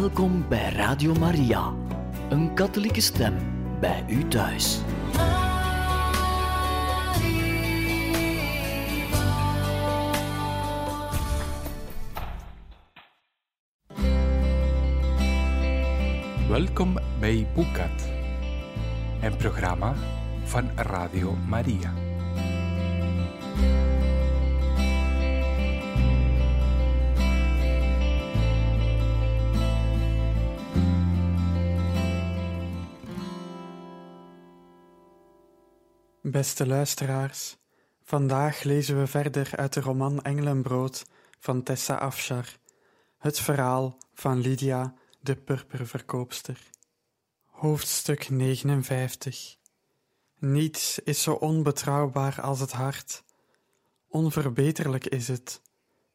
Welkom bij Radio Maria, een katholieke stem bij u thuis. Welkom bij Boekat, een programma van Radio Maria. Beste luisteraars, vandaag lezen we verder uit de roman Engelenbrood van Tessa Afshar, het verhaal van Lydia, de purperverkoopster. Hoofdstuk 59 Niets is zo onbetrouwbaar als het hart. Onverbeterlijk is het.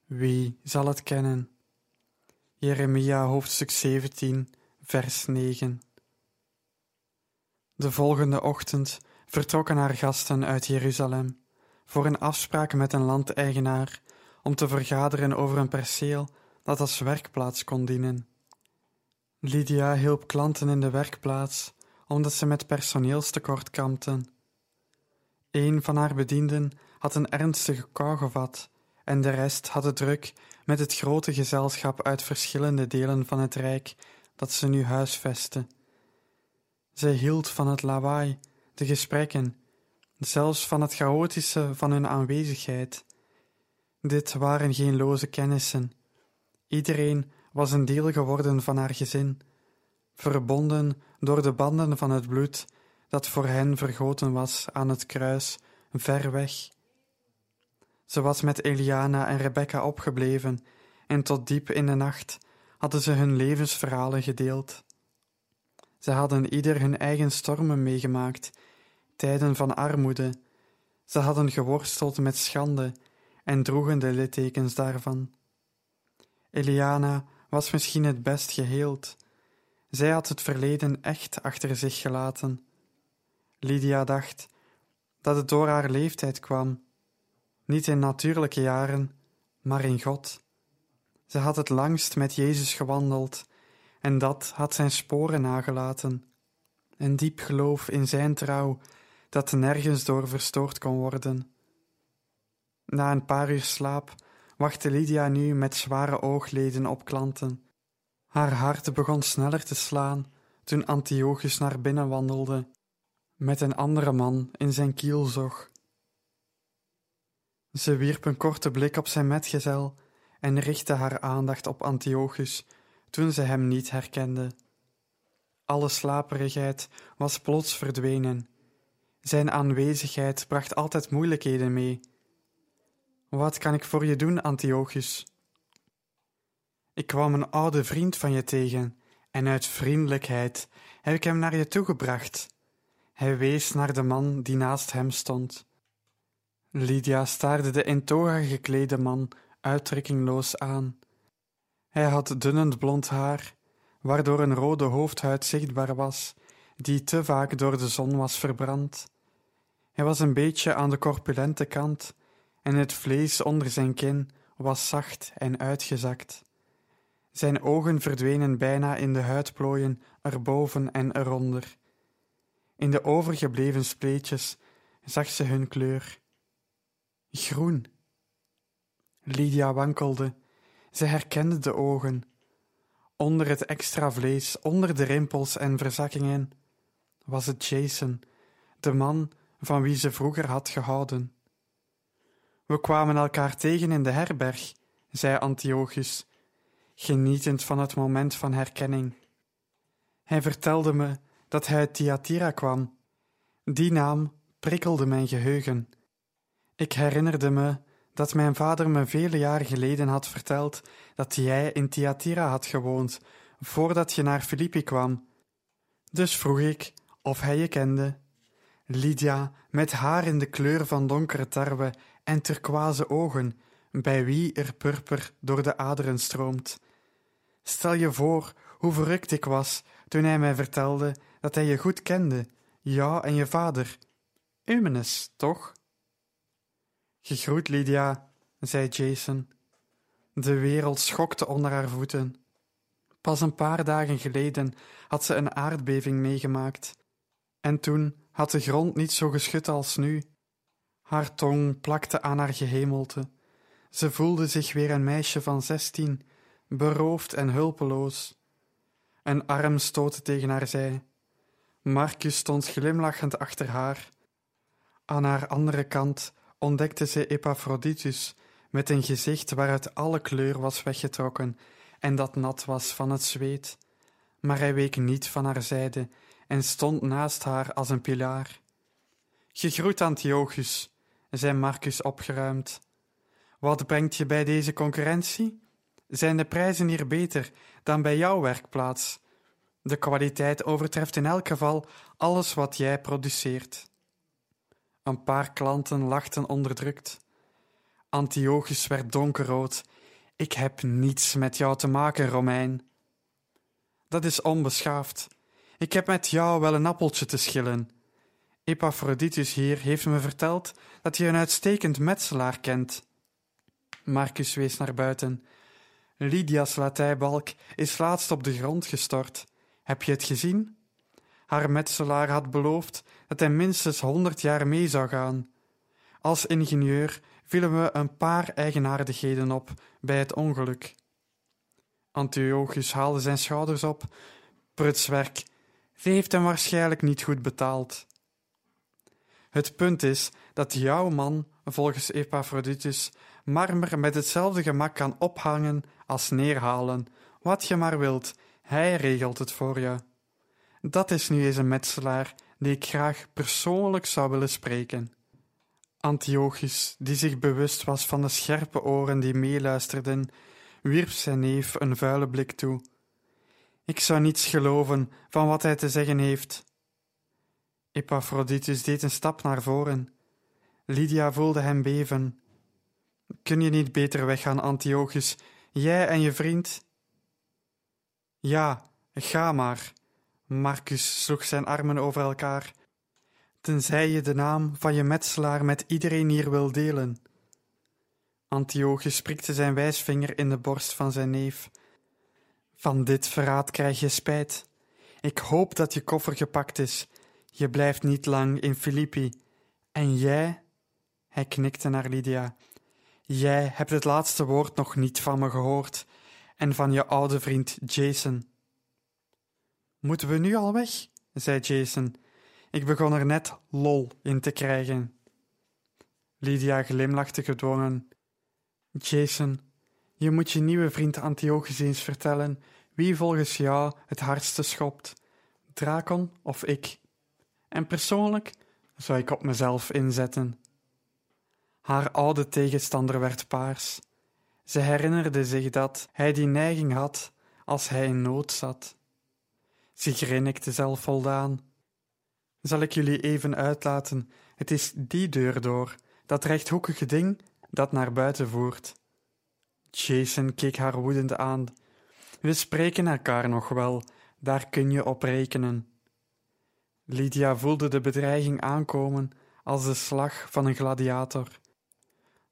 Wie zal het kennen? Jeremia hoofdstuk 17, vers 9 De volgende ochtend vertrokken haar gasten uit Jeruzalem voor een afspraak met een landeigenaar om te vergaderen over een perceel dat als werkplaats kon dienen. Lydia hielp klanten in de werkplaats omdat ze met personeelstekort kampten. Een van haar bedienden had een ernstige kou gevat en de rest had het druk met het grote gezelschap uit verschillende delen van het rijk dat ze nu huisvestte. Zij hield van het lawaai de gesprekken, zelfs van het chaotische van hun aanwezigheid. Dit waren geen loze kennissen. Iedereen was een deel geworden van haar gezin, verbonden door de banden van het bloed dat voor hen vergoten was aan het kruis, ver weg. Ze was met Eliana en Rebecca opgebleven, en tot diep in de nacht hadden ze hun levensverhalen gedeeld. Ze hadden ieder hun eigen stormen meegemaakt tijden van armoede. Ze hadden geworsteld met schande en droegen de littekens daarvan. Eliana was misschien het best geheeld. Zij had het verleden echt achter zich gelaten. Lydia dacht dat het door haar leeftijd kwam, niet in natuurlijke jaren, maar in God. Ze had het langst met Jezus gewandeld, en dat had zijn sporen nagelaten. Een diep geloof in zijn trouw dat nergens door verstoord kon worden. Na een paar uur slaap wachtte Lydia nu met zware oogleden op klanten. Haar hart begon sneller te slaan toen Antiochus naar binnen wandelde, met een andere man in zijn kielzog. Ze wierp een korte blik op zijn metgezel en richtte haar aandacht op Antiochus toen ze hem niet herkende. Alle slaperigheid was plots verdwenen zijn aanwezigheid bracht altijd moeilijkheden mee. Wat kan ik voor je doen, Antiochus? Ik kwam een oude vriend van je tegen, en uit vriendelijkheid heb ik hem naar je toegebracht. Hij wees naar de man die naast hem stond. Lydia staarde de in toga geklede man uitdrukkingloos aan. Hij had dunnend blond haar, waardoor een rode hoofdhuid zichtbaar was die te vaak door de zon was verbrand. Hij was een beetje aan de corpulente kant en het vlees onder zijn kin was zacht en uitgezakt. Zijn ogen verdwenen bijna in de huidplooien erboven en eronder. In de overgebleven spleetjes zag ze hun kleur. Groen. Lydia wankelde. Ze herkende de ogen. Onder het extra vlees, onder de rimpels en verzakkingen, was het Jason, de man van wie ze vroeger had gehouden. We kwamen elkaar tegen in de herberg, zei Antiochus, genietend van het moment van herkenning. Hij vertelde me dat hij uit Thyatira kwam. Die naam prikkelde mijn geheugen. Ik herinnerde me dat mijn vader me vele jaren geleden had verteld dat jij in Thyatira had gewoond, voordat je naar Filippi kwam. Dus vroeg ik of hij je kende. Lydia, met haar in de kleur van donkere tarwe en turquoise ogen, bij wie er purper door de aderen stroomt. Stel je voor hoe verrukt ik was toen hij mij vertelde dat hij je goed kende, jou en je vader. Eumenes, toch? Gegroet, Lydia, zei Jason. De wereld schokte onder haar voeten. Pas een paar dagen geleden had ze een aardbeving meegemaakt. En toen had de grond niet zo geschud als nu. Haar tong plakte aan haar gehemelte. Ze voelde zich weer een meisje van zestien, beroofd en hulpeloos. Een arm stootte tegen haar zij. Marcus stond glimlachend achter haar. Aan haar andere kant ontdekte ze Epaphroditus met een gezicht waaruit alle kleur was weggetrokken en dat nat was van het zweet. Maar hij week niet van haar zijde en stond naast haar als een pilaar. Gegroet Antiochus, zei Marcus opgeruimd. Wat brengt je bij deze concurrentie? Zijn de prijzen hier beter dan bij jouw werkplaats? De kwaliteit overtreft in elk geval alles wat jij produceert. Een paar klanten lachten onderdrukt. Antiochus werd donkerrood. Ik heb niets met jou te maken, Romein. Dat is onbeschaafd. Ik heb met jou wel een appeltje te schillen. Epaphroditus hier heeft me verteld dat je een uitstekend metselaar kent. Marcus wees naar buiten. Lydia's latijbalk is laatst op de grond gestort. Heb je het gezien? Haar metselaar had beloofd dat hij minstens honderd jaar mee zou gaan. Als ingenieur vielen we een paar eigenaardigheden op bij het ongeluk. Antiochus haalde zijn schouders op. Prutswerk, ze heeft hem waarschijnlijk niet goed betaald. Het punt is dat jouw man, volgens Epaphroditus, marmer met hetzelfde gemak kan ophangen als neerhalen. Wat je maar wilt, hij regelt het voor je. Dat is nu eens een metselaar die ik graag persoonlijk zou willen spreken. Antiochus, die zich bewust was van de scherpe oren die meeluisterden, wierp zijn neef een vuile blik toe. Ik zou niets geloven van wat hij te zeggen heeft. Epaphroditus deed een stap naar voren. Lydia voelde hem beven. Kun je niet beter weggaan, Antiochus, jij en je vriend? Ja, ga maar. Marcus sloeg zijn armen over elkaar. Tenzij je de naam van je metselaar met iedereen hier wil delen. Antiochus prikte zijn wijsvinger in de borst van zijn neef. Van dit verraad krijg je spijt. Ik hoop dat je koffer gepakt is. Je blijft niet lang in Filippi. En jij? Hij knikte naar Lydia. Jij hebt het laatste woord nog niet van me gehoord. En van je oude vriend Jason. Moeten we nu al weg? zei Jason. Ik begon er net lol in te krijgen. Lydia glimlachte gedwongen. Jason, je moet je nieuwe vriend Antiochus eens vertellen wie volgens jou het hardste schopt, Dracon of ik. En persoonlijk zou ik op mezelf inzetten. Haar oude tegenstander werd paars. Ze herinnerde zich dat hij die neiging had als hij in nood zat. Ze grinnikte zelfvoldaan. Zal ik jullie even uitlaten? Het is die deur door, dat rechthoekige ding dat naar buiten voert. Jason keek haar woedend aan. We spreken elkaar nog wel, daar kun je op rekenen. Lydia voelde de bedreiging aankomen als de slag van een gladiator.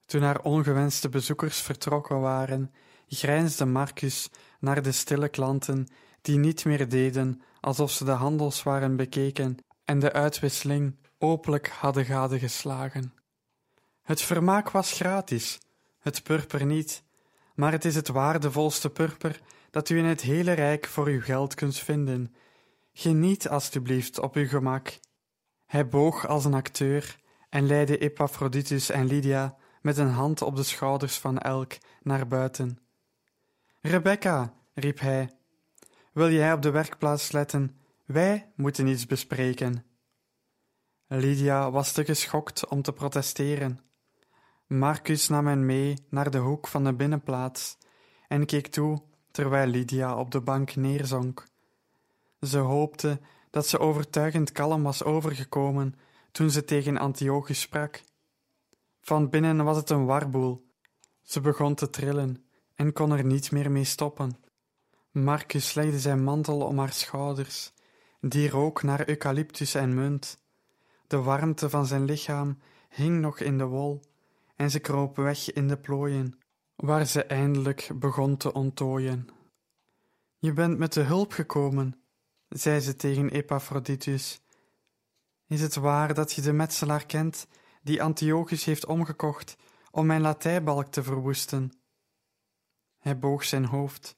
Toen haar ongewenste bezoekers vertrokken waren, grijnsde Marcus naar de stille klanten die niet meer deden alsof ze de handels waren bekeken en de uitwisseling openlijk hadden gadegeslagen. Het vermaak was gratis, het purper niet, maar het is het waardevolste purper dat u in het hele rijk voor uw geld kunt vinden. Geniet alstublieft op uw gemak. Hij boog als een acteur en leidde Epaphroditus en Lydia met een hand op de schouders van elk naar buiten. Rebecca, riep hij, wil jij op de werkplaats letten? Wij moeten iets bespreken. Lydia was te geschokt om te protesteren. Marcus nam hen mee naar de hoek van de binnenplaats en keek toe terwijl Lydia op de bank neerzonk. Ze hoopte dat ze overtuigend kalm was overgekomen toen ze tegen Antiochus sprak. Van binnen was het een warboel. Ze begon te trillen en kon er niet meer mee stoppen. Marcus legde zijn mantel om haar schouders, die rook naar eucalyptus en munt. De warmte van zijn lichaam hing nog in de wol, en ze kroop weg in de plooien, waar ze eindelijk begon te onttooien. Je bent met de hulp gekomen, zei ze tegen Epaphroditus. Is het waar dat je de metselaar kent die Antiochus heeft omgekocht om mijn latijbalk te verwoesten? Hij boog zijn hoofd.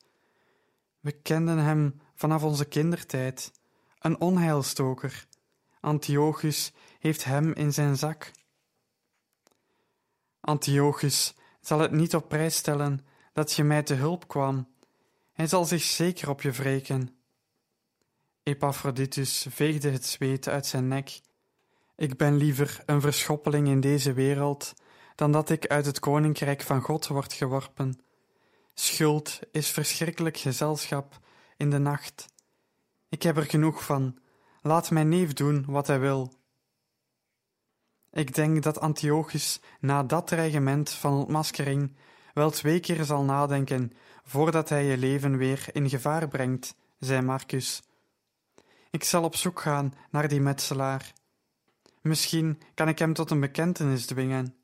We kenden hem vanaf onze kindertijd, een onheilstoker. Antiochus heeft hem in zijn zak. Antiochus zal het niet op prijs stellen dat je mij te hulp kwam. Hij zal zich zeker op je wreken. Epaphroditus veegde het zweet uit zijn nek. Ik ben liever een verschoppeling in deze wereld dan dat ik uit het koninkrijk van God word geworpen. Schuld is verschrikkelijk gezelschap in de nacht. Ik heb er genoeg van. Laat mijn neef doen wat hij wil. Ik denk dat Antiochus na dat dreigement van ontmaskering wel twee keer zal nadenken voordat hij je leven weer in gevaar brengt, zei Marcus. Ik zal op zoek gaan naar die metselaar. Misschien kan ik hem tot een bekentenis dwingen.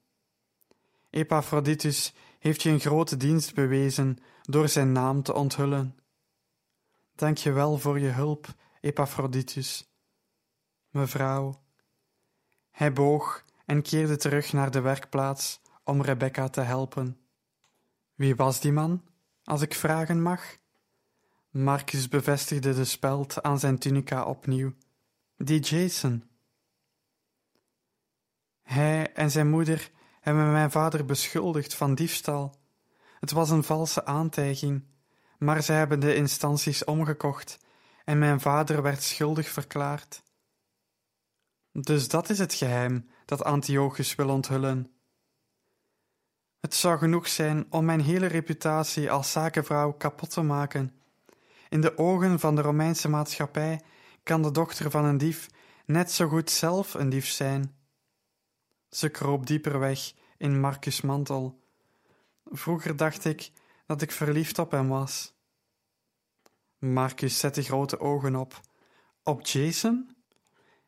Epaphroditus heeft je een grote dienst bewezen door zijn naam te onthullen. Dank je wel voor je hulp, Epaphroditus. Mevrouw. Hij boog en keerde terug naar de werkplaats om Rebecca te helpen. Wie was die man, als ik vragen mag? Marcus bevestigde de speld aan zijn tunica opnieuw. Die Jason. Hij en zijn moeder hebben mijn vader beschuldigd van diefstal. Het was een valse aantijging, maar zij hebben de instanties omgekocht en mijn vader werd schuldig verklaard. Dus dat is het geheim dat Antiochus wil onthullen. Het zou genoeg zijn om mijn hele reputatie als zakenvrouw kapot te maken. In de ogen van de Romeinse maatschappij kan de dochter van een dief net zo goed zelf een dief zijn. Ze kroop dieper weg in Marcus' mantel. Vroeger dacht ik dat ik verliefd op hem was. Marcus zette grote ogen op. Op Jason?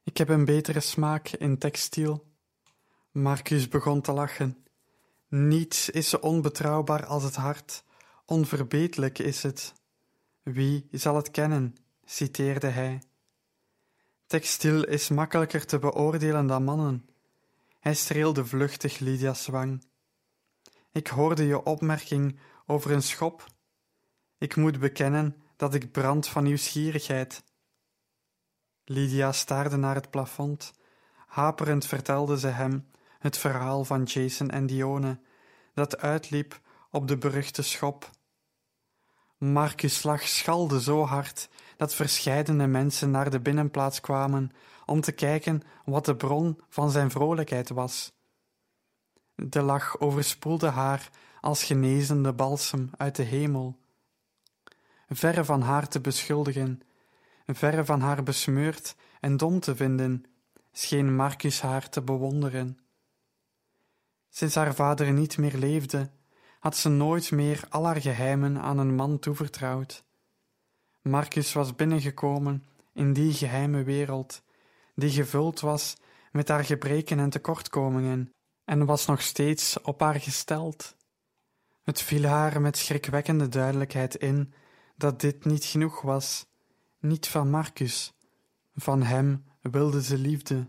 Ik heb een betere smaak in textiel. Marcus begon te lachen. Niets is zo onbetrouwbaar als het hart, onverbeterlijk is het. Wie zal het kennen? citeerde hij. Textiel is makkelijker te beoordelen dan mannen. Hij streelde vluchtig Lydia's wang. Ik hoorde je opmerking over een schop. Ik moet bekennen dat ik brand van nieuwsgierigheid. Lydia staarde naar het plafond. Haperend vertelde ze hem het verhaal van Jason en Dione, dat uitliep op de beruchte schop. Marcus' lach schalde zo hard dat verscheidene mensen naar de binnenplaats kwamen om te kijken wat de bron van zijn vrolijkheid was. De lach overspoelde haar als genezende balsem uit de hemel. Verre van haar te beschuldigen, verre van haar besmeurd en dom te vinden, scheen Marcus haar te bewonderen. Sinds haar vader niet meer leefde, had ze nooit meer al haar geheimen aan een man toevertrouwd. Marcus was binnengekomen in die geheime wereld, die gevuld was met haar gebreken en tekortkomingen, en was nog steeds op haar gesteld. Het viel haar met schrikwekkende duidelijkheid in dat dit niet genoeg was, niet van Marcus. Van hem wilde ze liefde.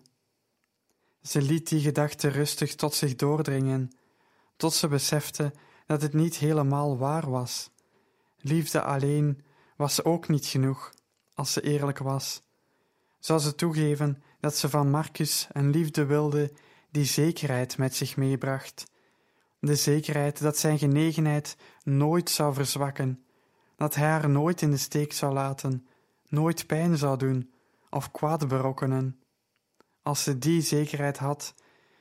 Ze liet die gedachte rustig tot zich doordringen, tot ze besefte dat het niet helemaal waar was. Liefde alleen was ook niet genoeg, als ze eerlijk was. Zou ze toegeven dat ze van Marcus een liefde wilde die zekerheid met zich meebracht, de zekerheid dat zijn genegenheid nooit zou verzwakken, dat hij haar nooit in de steek zou laten, nooit pijn zou doen of kwaad berokkenen. Als ze die zekerheid had,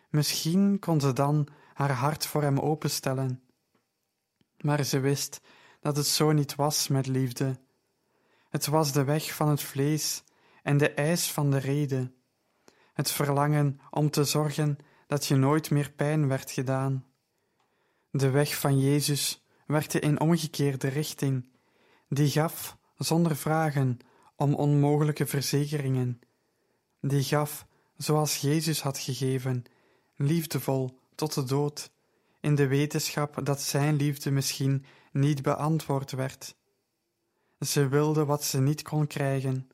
misschien kon ze dan haar hart voor hem openstellen. Maar ze wist dat het zo niet was met liefde. Het was de weg van het vlees en de eis van de rede, het verlangen om te zorgen dat je nooit meer pijn werd gedaan. De weg van Jezus werkte in omgekeerde richting, die gaf zonder vragen om onmogelijke verzekeringen, die gaf zoals Jezus had gegeven, liefdevol tot de dood, in de wetenschap dat Zijn liefde misschien niet beantwoord werd. Ze wilde wat ze niet kon krijgen.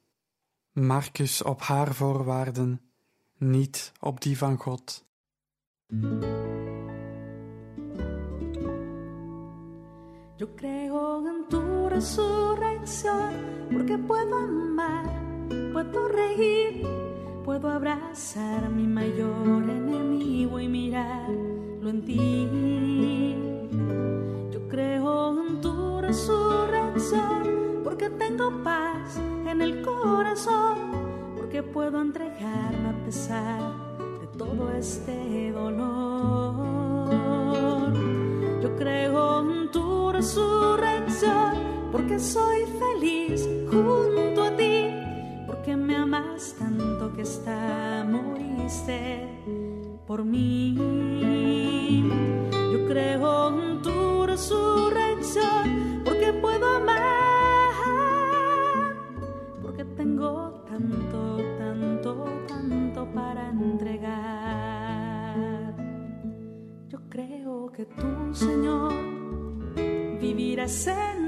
Marcus op haar voorwaarden, niet op die van God. Yo creo en tu resurrección porque puedo amar, puedo reír, puedo abrazar a mi mayor enemigo y mirarlo en ti. Yo creo en tu resurrección porque tengo paz en el corazón, porque puedo entregarme a pesar de todo este dolor. Yo creo en tu resurrección porque soy feliz junto a ti, porque me amas tanto que hasta moriste por mí. Yo creo en tu resurrección porque puedo amar, porque tengo tanto, tanto, tanto para entregar. Yo creo que tú, Señor, vivirás en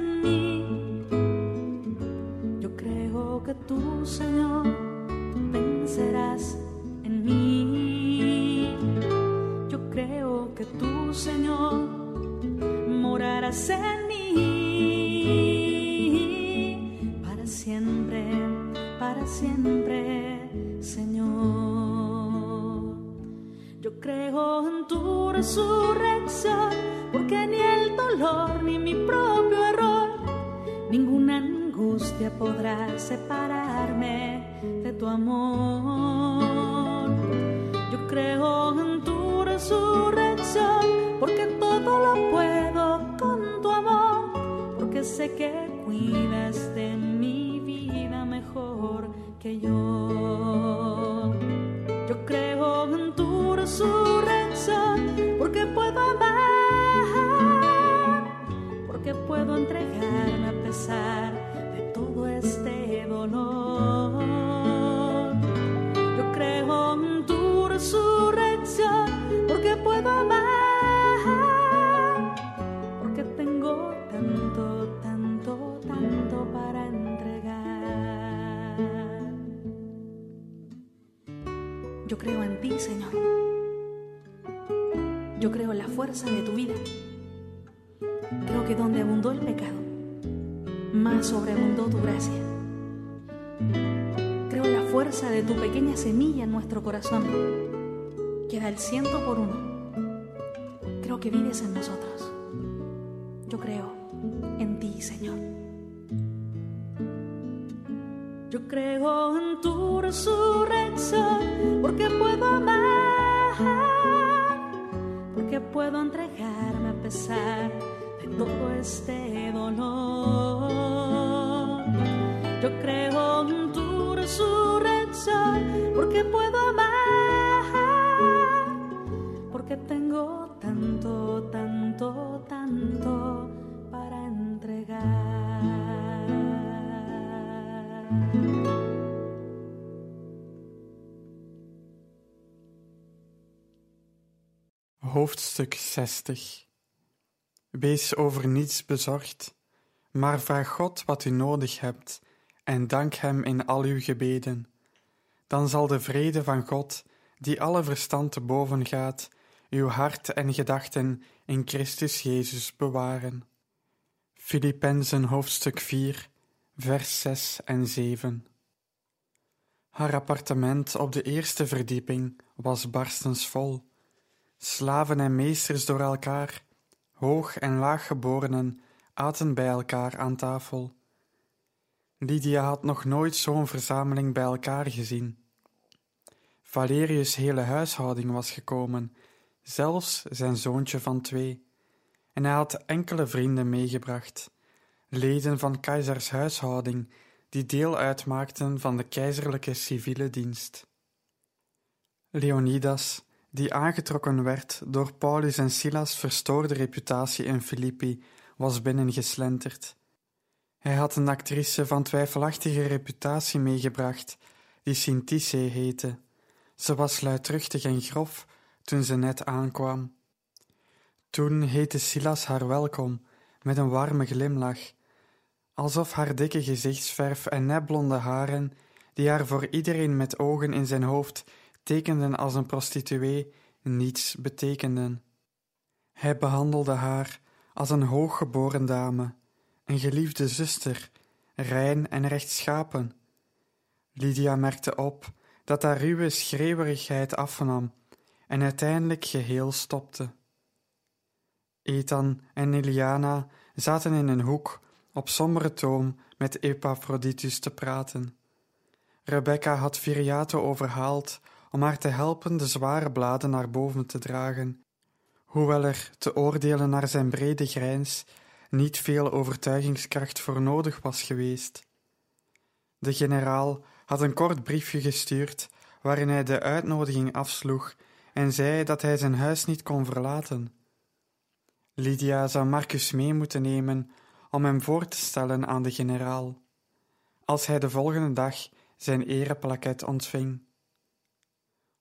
cuidas de mi vida mejor que yo. Yo creo en tu resurrección porque puedo amar, porque puedo entregarme a pesar de todo este dolor. Señor. Yo creo en la fuerza de tu vida. Creo que donde abundó el pecado, más sobreabundó tu gracia. Creo en la fuerza de tu pequeña semilla en nuestro corazón, que da el ciento por uno. Creo que vives en nosotros. Yo creo en ti, Señor. Yo creo en tu resurrección porque puedo amar, porque puedo entregarme a pesar de todo este dolor. Yo creo en tu resurrección porque puedo amar, porque tengo tanto, tanto, tanto para entregar. Hoofdstuk 60 Wees over niets bezorgd, maar vraag God wat u nodig hebt en dank Hem in al uw gebeden. Dan zal de vrede van God, die alle verstand te boven gaat, uw hart en gedachten in Christus Jezus bewaren. Filippenzen hoofdstuk 4, vers 6 en 7 Haar appartement op de eerste verdieping was barstensvol. Slaven en meesters door elkaar, hoog en laaggeborenen, aten bij elkaar aan tafel. Lydia had nog nooit zo'n verzameling bij elkaar gezien. Valerius' hele huishouding was gekomen, zelfs zijn zoontje van twee, en hij had enkele vrienden meegebracht, leden van keizers huishouding, die deel uitmaakten van de keizerlijke civiele dienst. Leonidas, die aangetrokken werd door Paulus en Silas' verstoorde reputatie in Filippi, was binnengeslenterd. Hij had een actrice van twijfelachtige reputatie meegebracht, die Syntyche heette. Ze was luidruchtig en grof toen ze net aankwam. Toen heette Silas haar welkom met een warme glimlach. Alsof haar dikke gezichtsverf en nepblonde haren, die haar voor iedereen met ogen in zijn hoofd tekenden als een prostituee, niets betekenden. Hij behandelde haar als een hooggeboren dame, een geliefde zuster, rein en rechtschapen. Lydia merkte op dat haar ruwe schreeuwerigheid afnam en uiteindelijk geheel stopte. Ethan en Eliana zaten in een hoek op sombere toom met Epaphroditus te praten. Rebecca had Viriato overhaald om haar te helpen de zware bladen naar boven te dragen, hoewel er, te oordelen naar zijn brede grijns, niet veel overtuigingskracht voor nodig was geweest. De generaal had een kort briefje gestuurd waarin hij de uitnodiging afsloeg en zei dat hij zijn huis niet kon verlaten. Lydia zou Marcus mee moeten nemen om hem voor te stellen aan de generaal, als hij de volgende dag zijn ereplaket ontving.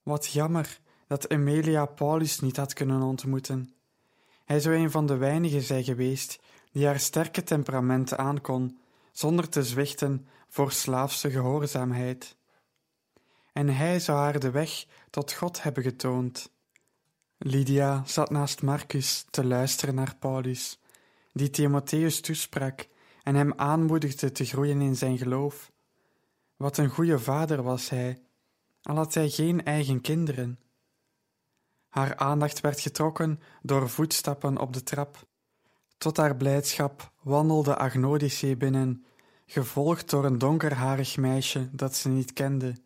Wat jammer dat Emilia Paulus niet had kunnen ontmoeten. Hij zou een van de weinigen zijn geweest die haar sterke temperament aankon, zonder te zwichten voor slaafse gehoorzaamheid. En hij zou haar de weg tot God hebben getoond. Lydia zat naast Marcus te luisteren naar Paulus, die Timotheus toesprak en hem aanmoedigde te groeien in zijn geloof. Wat een goede vader was hij, al had hij geen eigen kinderen. Haar aandacht werd getrokken door voetstappen op de trap. Tot haar blijdschap wandelde Agnodice binnen, gevolgd door een donkerharig meisje dat ze niet kende.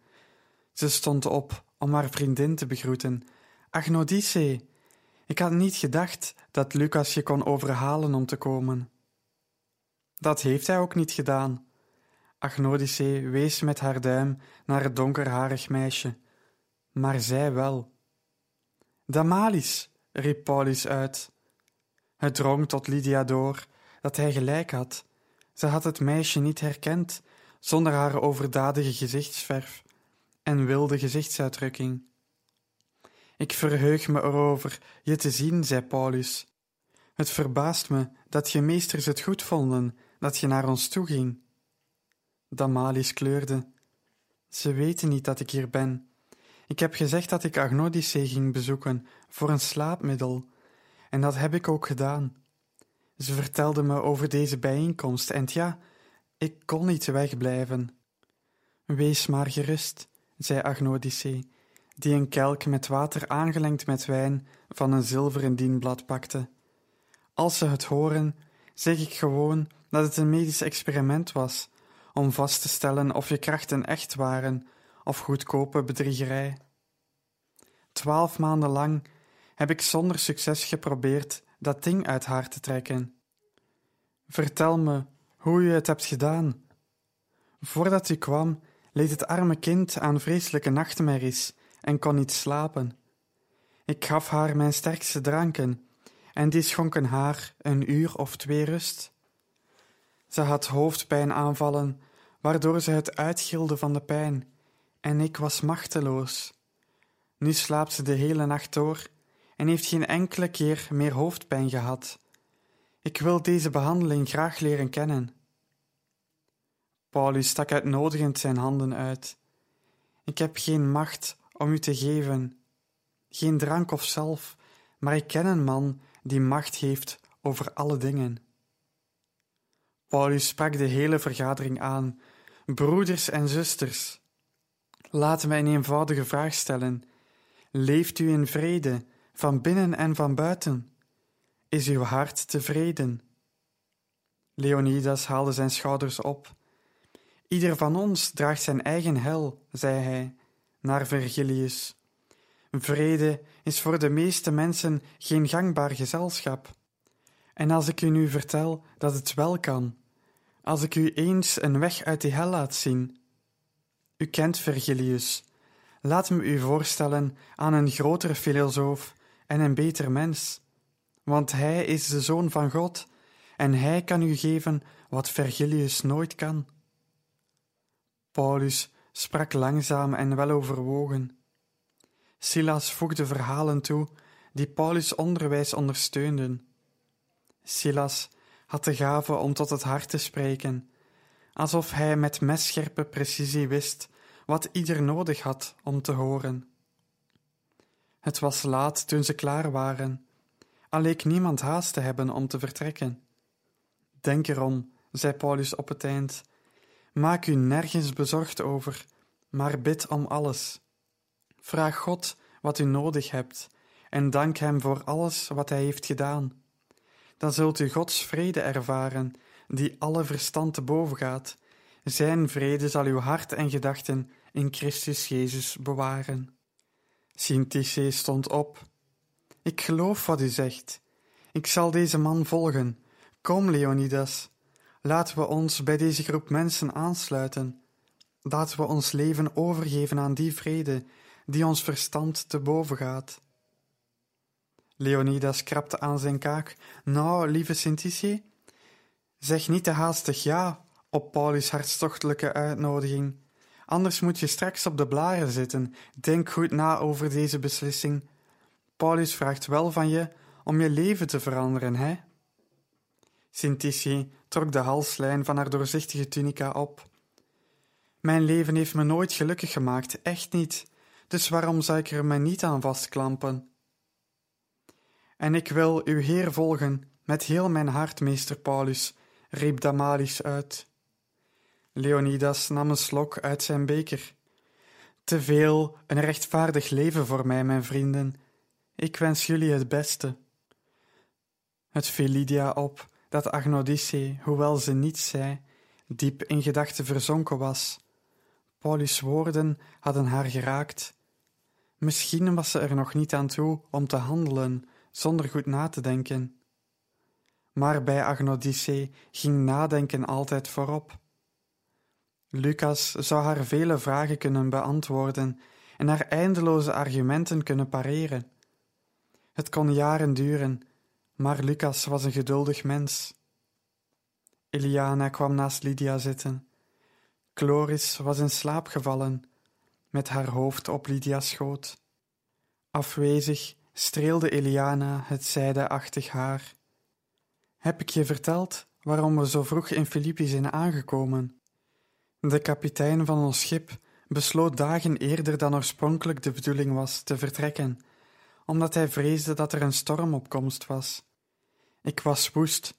Ze stond op om haar vriendin te begroeten. Agnodice, ik had niet gedacht dat Lucas je kon overhalen om te komen. Dat heeft hij ook niet gedaan. Agnodice wees met haar duim naar het donkerharig meisje, maar zij wel. Damalis, riep Paulus uit. Het drong tot Lydia door dat hij gelijk had. Ze had het meisje niet herkend zonder haar overdadige gezichtsverf en wilde gezichtsuitdrukking. Ik verheug me erover je te zien, zei Paulus. Het verbaast me dat je meesters het goed vonden dat je naar ons toe ging. Damalis kleurde. Ze weten niet dat ik hier ben. Ik heb gezegd dat ik Agnodice ging bezoeken voor een slaapmiddel, en dat heb ik ook gedaan. Ze vertelde me over deze bijeenkomst, en ja, ik kon niet wegblijven. Wees maar gerust, zei Agnodice, die een kelk met water aangelengd met wijn van een zilveren dienblad pakte. Als ze het horen, zeg ik gewoon dat het een medisch experiment was, om vast te stellen of je krachten echt waren of goedkope bedriegerij. Twaalf maanden lang heb ik zonder succes geprobeerd dat ding uit haar te trekken. Vertel me hoe je het hebt gedaan. Voordat u kwam, leed het arme kind aan vreselijke nachtmerries en kon niet slapen. Ik gaf haar mijn sterkste dranken, en die schonken haar een uur of twee rust. Ze had hoofdpijnaanvallen, waardoor ze het uitgilde van de pijn, en ik was machteloos. Nu slaapt ze de hele nacht door en heeft geen enkele keer meer hoofdpijn gehad. Ik wil deze behandeling graag leren kennen. Paulus stak uitnodigend zijn handen uit. Ik heb geen macht om u te geven, geen drank of zelf, maar ik ken een man die macht heeft over alle dingen. Paulus sprak de hele vergadering aan. Broeders en zusters, laten wij een eenvoudige vraag stellen. Leeft u in vrede, van binnen en van buiten? Is uw hart tevreden? Leonidas haalde zijn schouders op. Ieder van ons draagt zijn eigen hel, zei hij, naar Virgilius. Vrede is voor de meeste mensen geen gangbaar gezelschap. En als ik u nu vertel dat het wel kan, als ik u eens een weg uit die hel laat zien. U kent Virgilius. Laat me u voorstellen aan een grotere filosoof en een beter mens, want hij is de zoon van God en hij kan u geven wat Virgilius nooit kan. Paulus sprak langzaam en weloverwogen. Silas voegde verhalen toe die Paulus' onderwijs ondersteunden. Silas had de gave om tot het hart te spreken, alsof hij met messcherpe precisie wist wat ieder nodig had om te horen. Het was laat toen ze klaar waren. Al leek niemand haast te hebben om te vertrekken. Denk erom, zei Paulus op het eind. Maak u nergens bezorgd over, maar bid om alles. Vraag God wat u nodig hebt en dank Hem voor alles wat Hij heeft gedaan. Dan zult u Gods vrede ervaren, die alle verstand te boven gaat. Zijn vrede zal uw hart en gedachten in Christus Jezus bewaren. Syntyche stond op. Ik geloof wat u zegt. Ik zal deze man volgen. Kom, Leonidas. Laten we ons bij deze groep mensen aansluiten. Laten we ons leven overgeven aan die vrede die ons verstand te boven gaat. Leonidas krabde aan zijn kaak. Nou, lieve Syntyche, zeg niet te haastig ja op Paulus' hartstochtelijke uitnodiging. Anders moet je straks op de blaren zitten. Denk goed na over deze beslissing. Paulus vraagt wel van je om je leven te veranderen, hè? Syntyche trok de halslijn van haar doorzichtige tunica op. Mijn leven heeft me nooit gelukkig gemaakt, echt niet. Dus waarom zou ik er me niet aan vastklampen? En ik wil uw Heer volgen met heel mijn hart, meester Paulus, riep Damalis uit. Leonidas nam een slok uit zijn beker. Te veel een rechtvaardig leven voor mij, mijn vrienden. Ik wens jullie het beste. Het viel Lydia op dat Agnodice, hoewel ze niets zei, diep in gedachten verzonken was. Paulus' woorden hadden haar geraakt. Misschien was ze er nog niet aan toe om te handelen zonder goed na te denken. Maar bij Agnodice ging nadenken altijd voorop. Lucas zou haar vele vragen kunnen beantwoorden en haar eindeloze argumenten kunnen pareren. Het kon jaren duren, maar Lucas was een geduldig mens. Eliana kwam naast Lydia zitten. Chloris was in slaap gevallen, met haar hoofd op Lydia's schoot. Afwezig streelde Eliana het zijdeachtig haar. Heb ik je verteld waarom we zo vroeg in Filippi zijn aangekomen? De kapitein van ons schip besloot dagen eerder dan oorspronkelijk de bedoeling was te vertrekken, omdat hij vreesde dat er een storm op komst was. Ik was woest,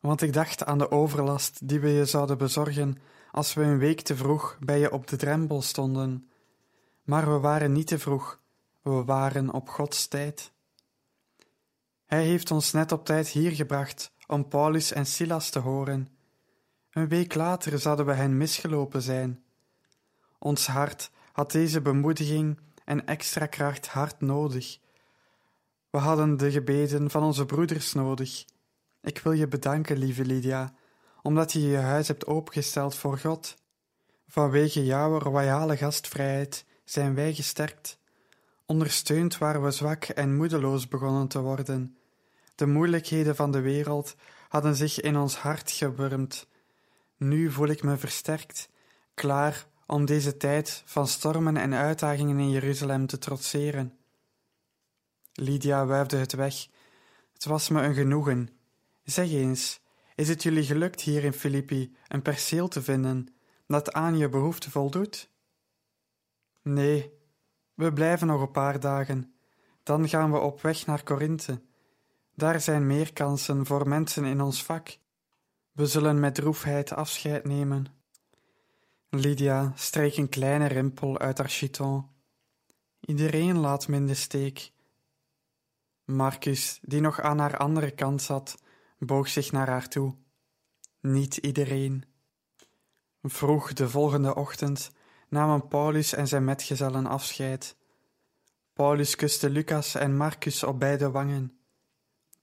want ik dacht aan de overlast die we je zouden bezorgen als we een week te vroeg bij je op de drempel stonden. Maar we waren niet te vroeg, we waren op Gods tijd. Hij heeft ons net op tijd hier gebracht om Paulus en Silas te horen. Een week later zouden we hen misgelopen zijn. Ons hart had deze bemoediging en extra kracht hard nodig. We hadden de gebeden van onze broeders nodig. Ik wil je bedanken, lieve Lydia, omdat je je huis hebt opengesteld voor God. Vanwege jouw royale gastvrijheid zijn wij gesterkt. Ondersteund waren we zwak en moedeloos begonnen te worden. De moeilijkheden van de wereld hadden zich in ons hart gewurmd. Nu voel ik me versterkt, klaar om deze tijd van stormen en uitdagingen in Jeruzalem te trotseren. Lydia wuifde het weg. Het was me een genoegen. Zeg eens, is het jullie gelukt hier in Filippi een perceel te vinden dat aan je behoefte voldoet? Nee, we blijven nog een paar dagen. Dan gaan we op weg naar Korinthe. Daar zijn meer kansen voor mensen in ons vak. We zullen met droefheid afscheid nemen. Lydia streek een kleine rimpel uit haar chiton. Iedereen laat me in de steek. Marcus, die nog aan haar andere kant zat, boog zich naar haar toe. Niet iedereen. Vroeg de volgende ochtend namen Paulus en zijn metgezellen afscheid. Paulus kuste Lucas en Marcus op beide wangen.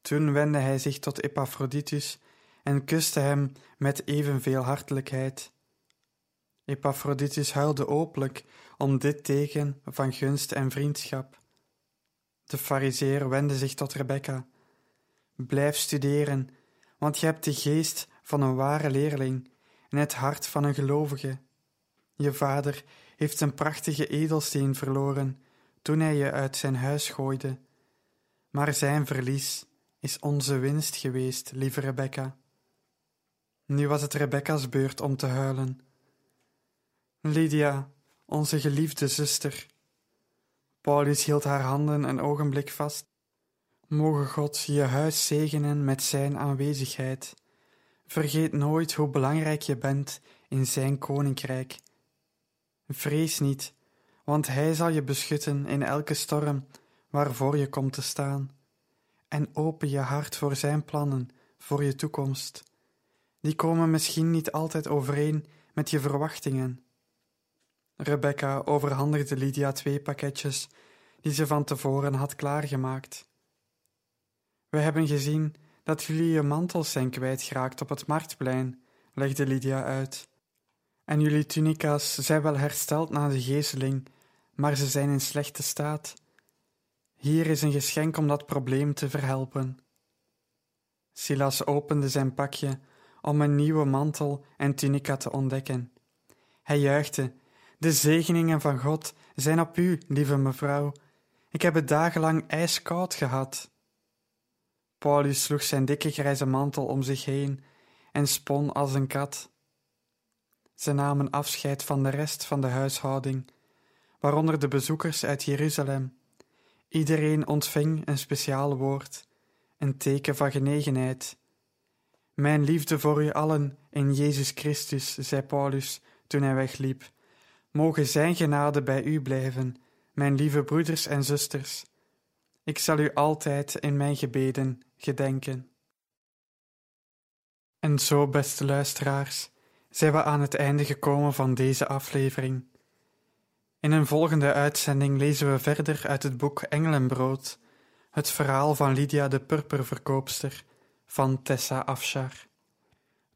Toen wendde hij zich tot Epaphroditus en kuste hem met evenveel hartelijkheid. Epaphroditus huilde openlijk om dit teken van gunst en vriendschap. De fariseer wendde zich tot Rebecca. Blijf studeren, want je hebt de geest van een ware leerling en het hart van een gelovige. Je vader heeft een prachtige edelsteen verloren toen hij je uit zijn huis gooide, maar zijn verlies is onze winst geweest, lieve Rebecca. Nu was het Rebecca's beurt om te huilen. Lydia, onze geliefde zuster. Paulus hield haar handen een ogenblik vast. Moge God je huis zegenen met zijn aanwezigheid. Vergeet nooit hoe belangrijk je bent in zijn koninkrijk. Vrees niet, want hij zal je beschutten in elke storm waarvoor je komt te staan. En open je hart voor zijn plannen, voor je toekomst. Die komen misschien niet altijd overeen met je verwachtingen. Rebecca overhandigde Lydia twee pakketjes die ze van tevoren had klaargemaakt. We hebben gezien dat jullie je mantels zijn kwijtgeraakt op het marktplein, legde Lydia uit. En jullie tunica's zijn wel hersteld na de gezeling, maar ze zijn in slechte staat. Hier is een geschenk om dat probleem te verhelpen. Silas opende zijn pakje om een nieuwe mantel en tunica te ontdekken. Hij juichte: De zegeningen van God zijn op u, lieve mevrouw. Ik heb het dagenlang ijskoud gehad. Paulus sloeg zijn dikke grijze mantel om zich heen en spon als een kat. Ze namen afscheid van de rest van de huishouding, waaronder de bezoekers uit Jeruzalem. Iedereen ontving een speciaal woord, een teken van genegenheid. Mijn liefde voor u allen in Jezus Christus, zei Paulus toen hij wegliep. Mogen zijn genade bij u blijven, mijn lieve broeders en zusters. Ik zal u altijd in mijn gebeden gedenken. En zo, beste luisteraars, zijn we aan het einde gekomen van deze aflevering. In een volgende uitzending lezen we verder uit het boek Engelenbrood, het verhaal van Lydia de purperverkoopster van Tessa Afshar.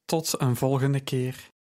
Tot een volgende keer.